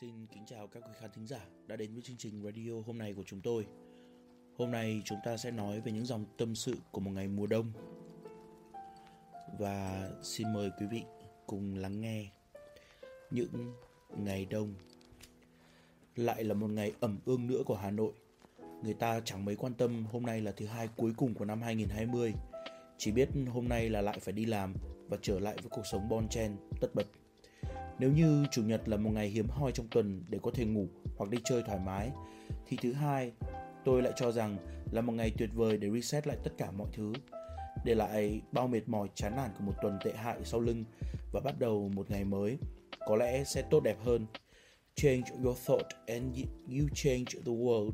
Xin kính chào các quý khán thính giả đã đến với chương trình radio hôm nay của chúng tôi. Hôm nay chúng ta sẽ nói về những dòng tâm sự của một ngày mùa đông. Và xin mời quý vị cùng lắng nghe những ngày đông. Lại là một ngày ẩm ương nữa của Hà Nội. Người ta chẳng mấy quan tâm hôm nay là thứ hai cuối cùng của năm 2020. Chỉ biết hôm nay là lại phải đi làm và trở lại với cuộc sống bon chen, tất bật. Nếu như chủ nhật là một ngày hiếm hoi trong tuần để có thể ngủ hoặc đi chơi thoải mái, thì thứ hai tôi lại cho rằng là một ngày tuyệt vời để reset lại tất cả mọi thứ, để lại bao mệt mỏi chán nản của một tuần tệ hại sau lưng và bắt đầu một ngày mới có lẽ sẽ tốt đẹp hơn. Change your thought and you change the world.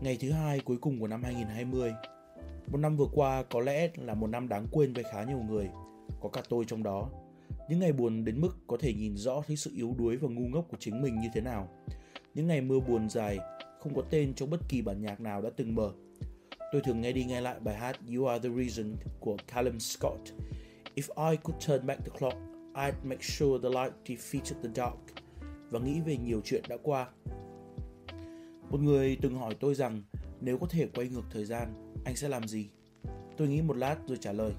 Ngày thứ hai cuối cùng của năm 2020. Một năm vừa qua có lẽ là một năm đáng quên với khá nhiều người, có cả tôi trong đó những ngày buồn đến mức có thể nhìn rõ thấy sự yếu đuối và ngu ngốc của chính mình như thế nào. Những ngày mưa buồn dài, không có tên trong bất kỳ bản nhạc nào đã từng mở. Tôi thường nghe đi nghe lại bài hát You Are The Reason của Callum Scott. If I could turn back the clock, I'd make sure the light defeated the dark. Và nghĩ về nhiều chuyện đã qua. Một người từng hỏi tôi rằng nếu có thể quay ngược thời gian, anh sẽ làm gì? Tôi nghĩ một lát rồi trả lời.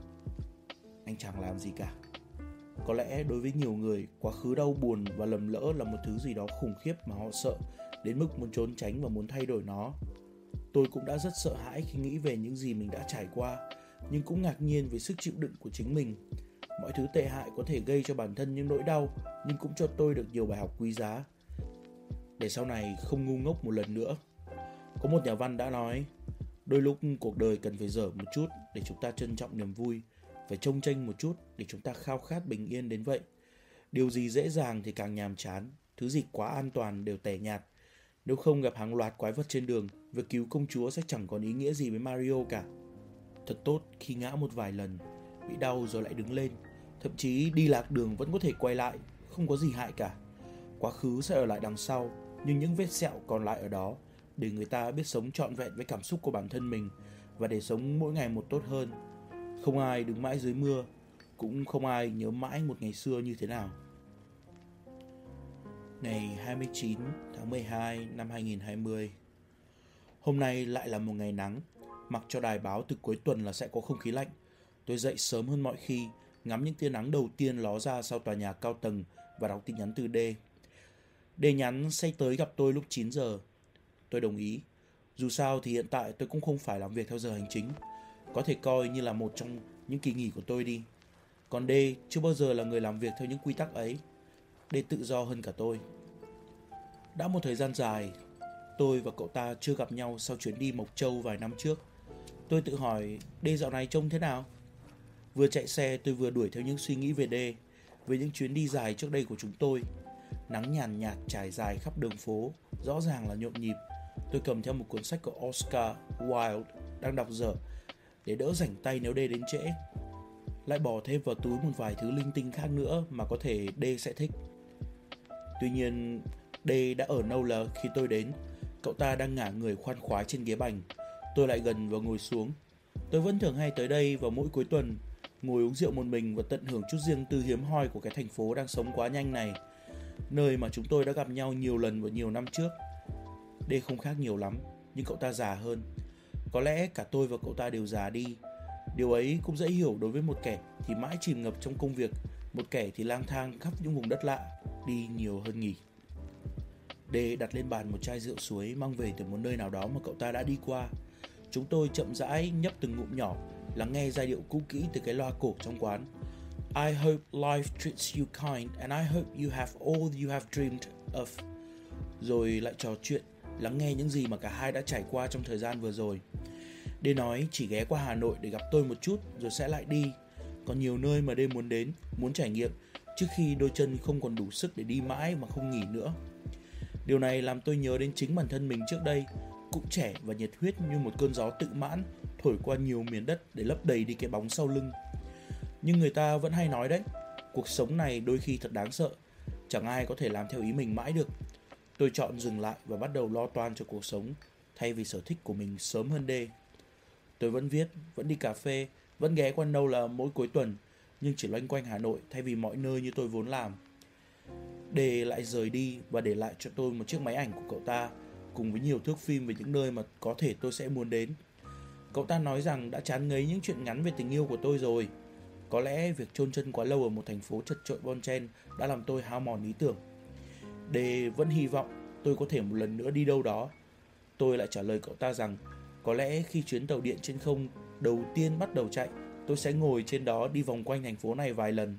Anh chẳng làm gì cả. Có lẽ đối với nhiều người, quá khứ đau buồn và lầm lỡ là một thứ gì đó khủng khiếp mà họ sợ đến mức muốn trốn tránh và muốn thay đổi nó. Tôi cũng đã rất sợ hãi khi nghĩ về những gì mình đã trải qua, nhưng cũng ngạc nhiên về sức chịu đựng của chính mình. Mọi thứ tệ hại có thể gây cho bản thân những nỗi đau, nhưng cũng cho tôi được nhiều bài học quý giá. Để sau này không ngu ngốc một lần nữa. Có một nhà văn đã nói, đôi lúc cuộc đời cần phải dở một chút để chúng ta trân trọng niềm vui, phải trông tranh một chút để chúng ta khao khát bình yên đến vậy. Điều gì dễ dàng thì càng nhàm chán, thứ gì quá an toàn đều tẻ nhạt. Nếu không gặp hàng loạt quái vật trên đường, việc cứu công chúa sẽ chẳng còn ý nghĩa gì với Mario cả. Thật tốt khi ngã một vài lần, bị đau rồi lại đứng lên, thậm chí đi lạc đường vẫn có thể quay lại, không có gì hại cả. Quá khứ sẽ ở lại đằng sau, nhưng những vết sẹo còn lại ở đó để người ta biết sống trọn vẹn với cảm xúc của bản thân mình và để sống mỗi ngày một tốt hơn không ai đứng mãi dưới mưa, cũng không ai nhớ mãi một ngày xưa như thế nào. Ngày 29 tháng 12 năm 2020 Hôm nay lại là một ngày nắng, mặc cho đài báo từ cuối tuần là sẽ có không khí lạnh. Tôi dậy sớm hơn mọi khi, ngắm những tia nắng đầu tiên ló ra sau tòa nhà cao tầng và đọc tin nhắn từ D. D nhắn say tới gặp tôi lúc 9 giờ. Tôi đồng ý. Dù sao thì hiện tại tôi cũng không phải làm việc theo giờ hành chính có thể coi như là một trong những kỳ nghỉ của tôi đi. Còn D chưa bao giờ là người làm việc theo những quy tắc ấy. D tự do hơn cả tôi. Đã một thời gian dài, tôi và cậu ta chưa gặp nhau sau chuyến đi Mộc Châu vài năm trước. Tôi tự hỏi D dạo này trông thế nào? Vừa chạy xe tôi vừa đuổi theo những suy nghĩ về D, về những chuyến đi dài trước đây của chúng tôi. Nắng nhàn nhạt trải dài khắp đường phố, rõ ràng là nhộn nhịp. Tôi cầm theo một cuốn sách của Oscar Wilde đang đọc dở để đỡ rảnh tay nếu D đến trễ. Lại bỏ thêm vào túi một vài thứ linh tinh khác nữa mà có thể D sẽ thích. Tuy nhiên, D đã ở nâu lờ khi tôi đến. Cậu ta đang ngả người khoan khoái trên ghế bành. Tôi lại gần và ngồi xuống. Tôi vẫn thường hay tới đây vào mỗi cuối tuần, ngồi uống rượu một mình và tận hưởng chút riêng tư hiếm hoi của cái thành phố đang sống quá nhanh này. Nơi mà chúng tôi đã gặp nhau nhiều lần vào nhiều năm trước. D không khác nhiều lắm, nhưng cậu ta già hơn có lẽ cả tôi và cậu ta đều già đi. Điều ấy cũng dễ hiểu đối với một kẻ thì mãi chìm ngập trong công việc, một kẻ thì lang thang khắp những vùng đất lạ, đi nhiều hơn nghỉ. Đê đặt lên bàn một chai rượu suối mang về từ một nơi nào đó mà cậu ta đã đi qua. Chúng tôi chậm rãi nhấp từng ngụm nhỏ, lắng nghe giai điệu cũ kỹ từ cái loa cổ trong quán. I hope life treats you kind and I hope you have all you have dreamed of. Rồi lại trò chuyện, lắng nghe những gì mà cả hai đã trải qua trong thời gian vừa rồi. Đê nói chỉ ghé qua Hà Nội để gặp tôi một chút rồi sẽ lại đi. Còn nhiều nơi mà Đê muốn đến, muốn trải nghiệm trước khi đôi chân không còn đủ sức để đi mãi mà không nghỉ nữa. Điều này làm tôi nhớ đến chính bản thân mình trước đây, cũng trẻ và nhiệt huyết như một cơn gió tự mãn thổi qua nhiều miền đất để lấp đầy đi cái bóng sau lưng. Nhưng người ta vẫn hay nói đấy, cuộc sống này đôi khi thật đáng sợ, chẳng ai có thể làm theo ý mình mãi được. Tôi chọn dừng lại và bắt đầu lo toan cho cuộc sống thay vì sở thích của mình sớm hơn đê. Tôi vẫn viết, vẫn đi cà phê, vẫn ghé qua đâu là mỗi cuối tuần, nhưng chỉ loanh quanh Hà Nội thay vì mọi nơi như tôi vốn làm. Đề lại rời đi và để lại cho tôi một chiếc máy ảnh của cậu ta cùng với nhiều thước phim về những nơi mà có thể tôi sẽ muốn đến. Cậu ta nói rằng đã chán ngấy những chuyện ngắn về tình yêu của tôi rồi. Có lẽ việc chôn chân quá lâu ở một thành phố chật trội bon chen đã làm tôi hao mòn ý tưởng. D vẫn hy vọng tôi có thể một lần nữa đi đâu đó. Tôi lại trả lời cậu ta rằng có lẽ khi chuyến tàu điện trên không đầu tiên bắt đầu chạy, tôi sẽ ngồi trên đó đi vòng quanh thành phố này vài lần.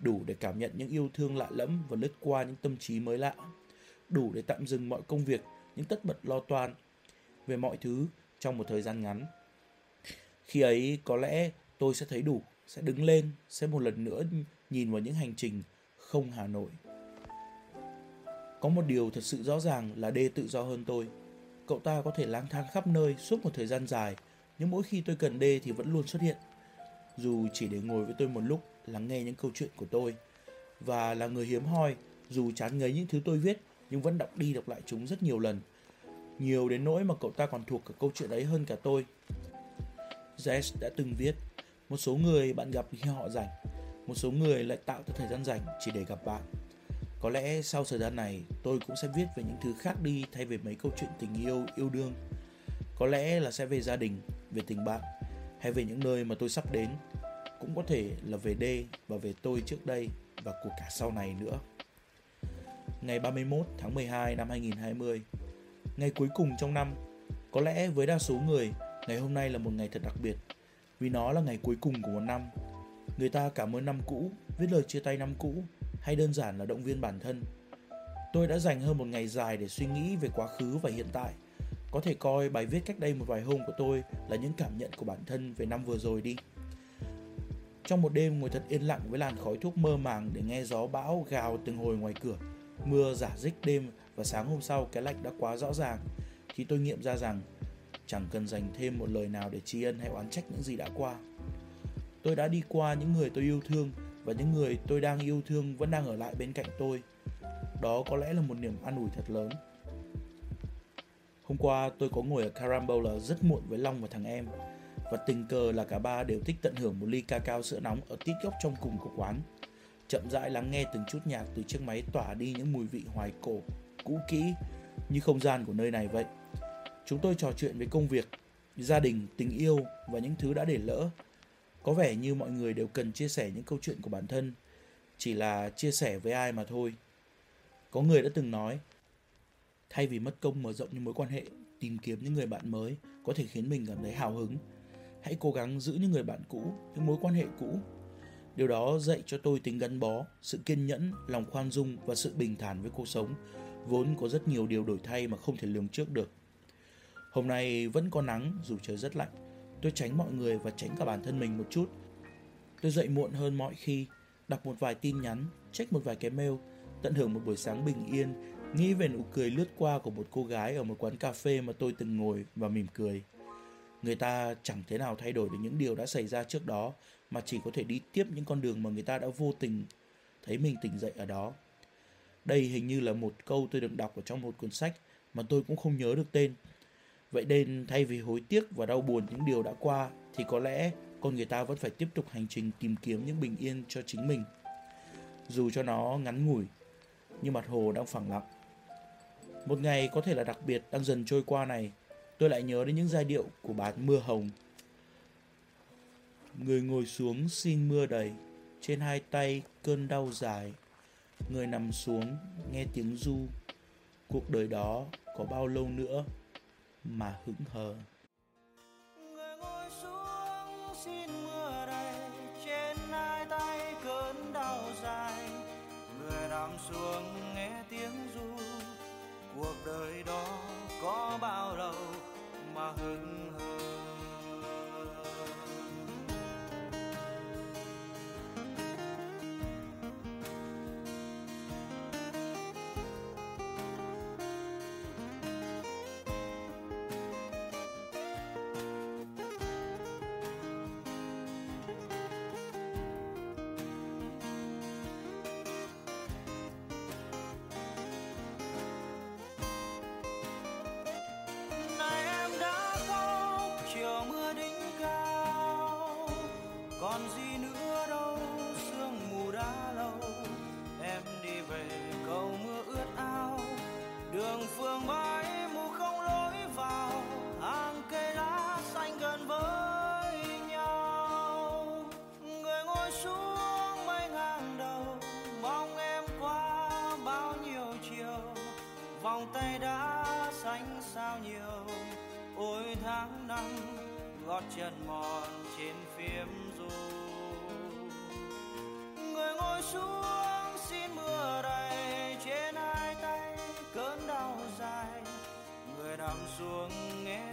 Đủ để cảm nhận những yêu thương lạ lẫm và lướt qua những tâm trí mới lạ. Đủ để tạm dừng mọi công việc, những tất bật lo toan về mọi thứ trong một thời gian ngắn. Khi ấy có lẽ tôi sẽ thấy đủ, sẽ đứng lên, sẽ một lần nữa nhìn vào những hành trình không Hà Nội. Có một điều thật sự rõ ràng là D tự do hơn tôi. Cậu ta có thể lang thang khắp nơi suốt một thời gian dài, nhưng mỗi khi tôi cần D thì vẫn luôn xuất hiện. Dù chỉ để ngồi với tôi một lúc, lắng nghe những câu chuyện của tôi. Và là người hiếm hoi, dù chán ngấy những thứ tôi viết, nhưng vẫn đọc đi đọc lại chúng rất nhiều lần. Nhiều đến nỗi mà cậu ta còn thuộc cả câu chuyện ấy hơn cả tôi. Jess đã từng viết, một số người bạn gặp khi họ rảnh, một số người lại tạo ra thời gian rảnh chỉ để gặp bạn. Có lẽ sau thời gian này tôi cũng sẽ viết về những thứ khác đi thay vì mấy câu chuyện tình yêu, yêu đương. Có lẽ là sẽ về gia đình, về tình bạn hay về những nơi mà tôi sắp đến. Cũng có thể là về D và về tôi trước đây và của cả sau này nữa. Ngày 31 tháng 12 năm 2020 Ngày cuối cùng trong năm Có lẽ với đa số người Ngày hôm nay là một ngày thật đặc biệt Vì nó là ngày cuối cùng của một năm Người ta cảm ơn năm cũ Viết lời chia tay năm cũ hay đơn giản là động viên bản thân. Tôi đã dành hơn một ngày dài để suy nghĩ về quá khứ và hiện tại. Có thể coi bài viết cách đây một vài hôm của tôi là những cảm nhận của bản thân về năm vừa rồi đi. Trong một đêm ngồi thật yên lặng với làn khói thuốc mơ màng để nghe gió bão gào từng hồi ngoài cửa, mưa giả dích đêm và sáng hôm sau cái lạnh đã quá rõ ràng, thì tôi nghiệm ra rằng chẳng cần dành thêm một lời nào để tri ân hay oán trách những gì đã qua. Tôi đã đi qua những người tôi yêu thương và những người tôi đang yêu thương vẫn đang ở lại bên cạnh tôi. Đó có lẽ là một niềm an ủi thật lớn. Hôm qua tôi có ngồi ở Carambola rất muộn với Long và thằng em và tình cờ là cả ba đều thích tận hưởng một ly ca cao sữa nóng ở tít góc trong cùng của quán. Chậm rãi lắng nghe từng chút nhạc từ chiếc máy tỏa đi những mùi vị hoài cổ, cũ kỹ như không gian của nơi này vậy. Chúng tôi trò chuyện về công việc, gia đình, tình yêu và những thứ đã để lỡ có vẻ như mọi người đều cần chia sẻ những câu chuyện của bản thân, chỉ là chia sẻ với ai mà thôi. Có người đã từng nói, thay vì mất công mở rộng những mối quan hệ, tìm kiếm những người bạn mới có thể khiến mình cảm thấy hào hứng, hãy cố gắng giữ những người bạn cũ, những mối quan hệ cũ. Điều đó dạy cho tôi tính gắn bó, sự kiên nhẫn, lòng khoan dung và sự bình thản với cuộc sống, vốn có rất nhiều điều đổi thay mà không thể lường trước được. Hôm nay vẫn có nắng dù trời rất lạnh, Tôi tránh mọi người và tránh cả bản thân mình một chút. Tôi dậy muộn hơn mọi khi, đọc một vài tin nhắn, check một vài cái mail, tận hưởng một buổi sáng bình yên, nghĩ về nụ cười lướt qua của một cô gái ở một quán cà phê mà tôi từng ngồi và mỉm cười. Người ta chẳng thế nào thay đổi được những điều đã xảy ra trước đó, mà chỉ có thể đi tiếp những con đường mà người ta đã vô tình thấy mình tỉnh dậy ở đó. Đây hình như là một câu tôi được đọc ở trong một cuốn sách mà tôi cũng không nhớ được tên, Vậy nên thay vì hối tiếc và đau buồn những điều đã qua thì có lẽ con người ta vẫn phải tiếp tục hành trình tìm kiếm những bình yên cho chính mình. Dù cho nó ngắn ngủi, nhưng mặt hồ đang phẳng lặng. Một ngày có thể là đặc biệt đang dần trôi qua này, tôi lại nhớ đến những giai điệu của bản Mưa Hồng. Người ngồi xuống xin mưa đầy, trên hai tay cơn đau dài. Người nằm xuống nghe tiếng du, cuộc đời đó có bao lâu nữa mà hững hờ. Người ngồi xuống xin vòng tay đã xanh sao nhiều, ôi tháng năm gót chân mòn trên phím dù người ngồi xuống xin mưa đầy, trên hai tay cơn đau dài. Người nằm xuống nghe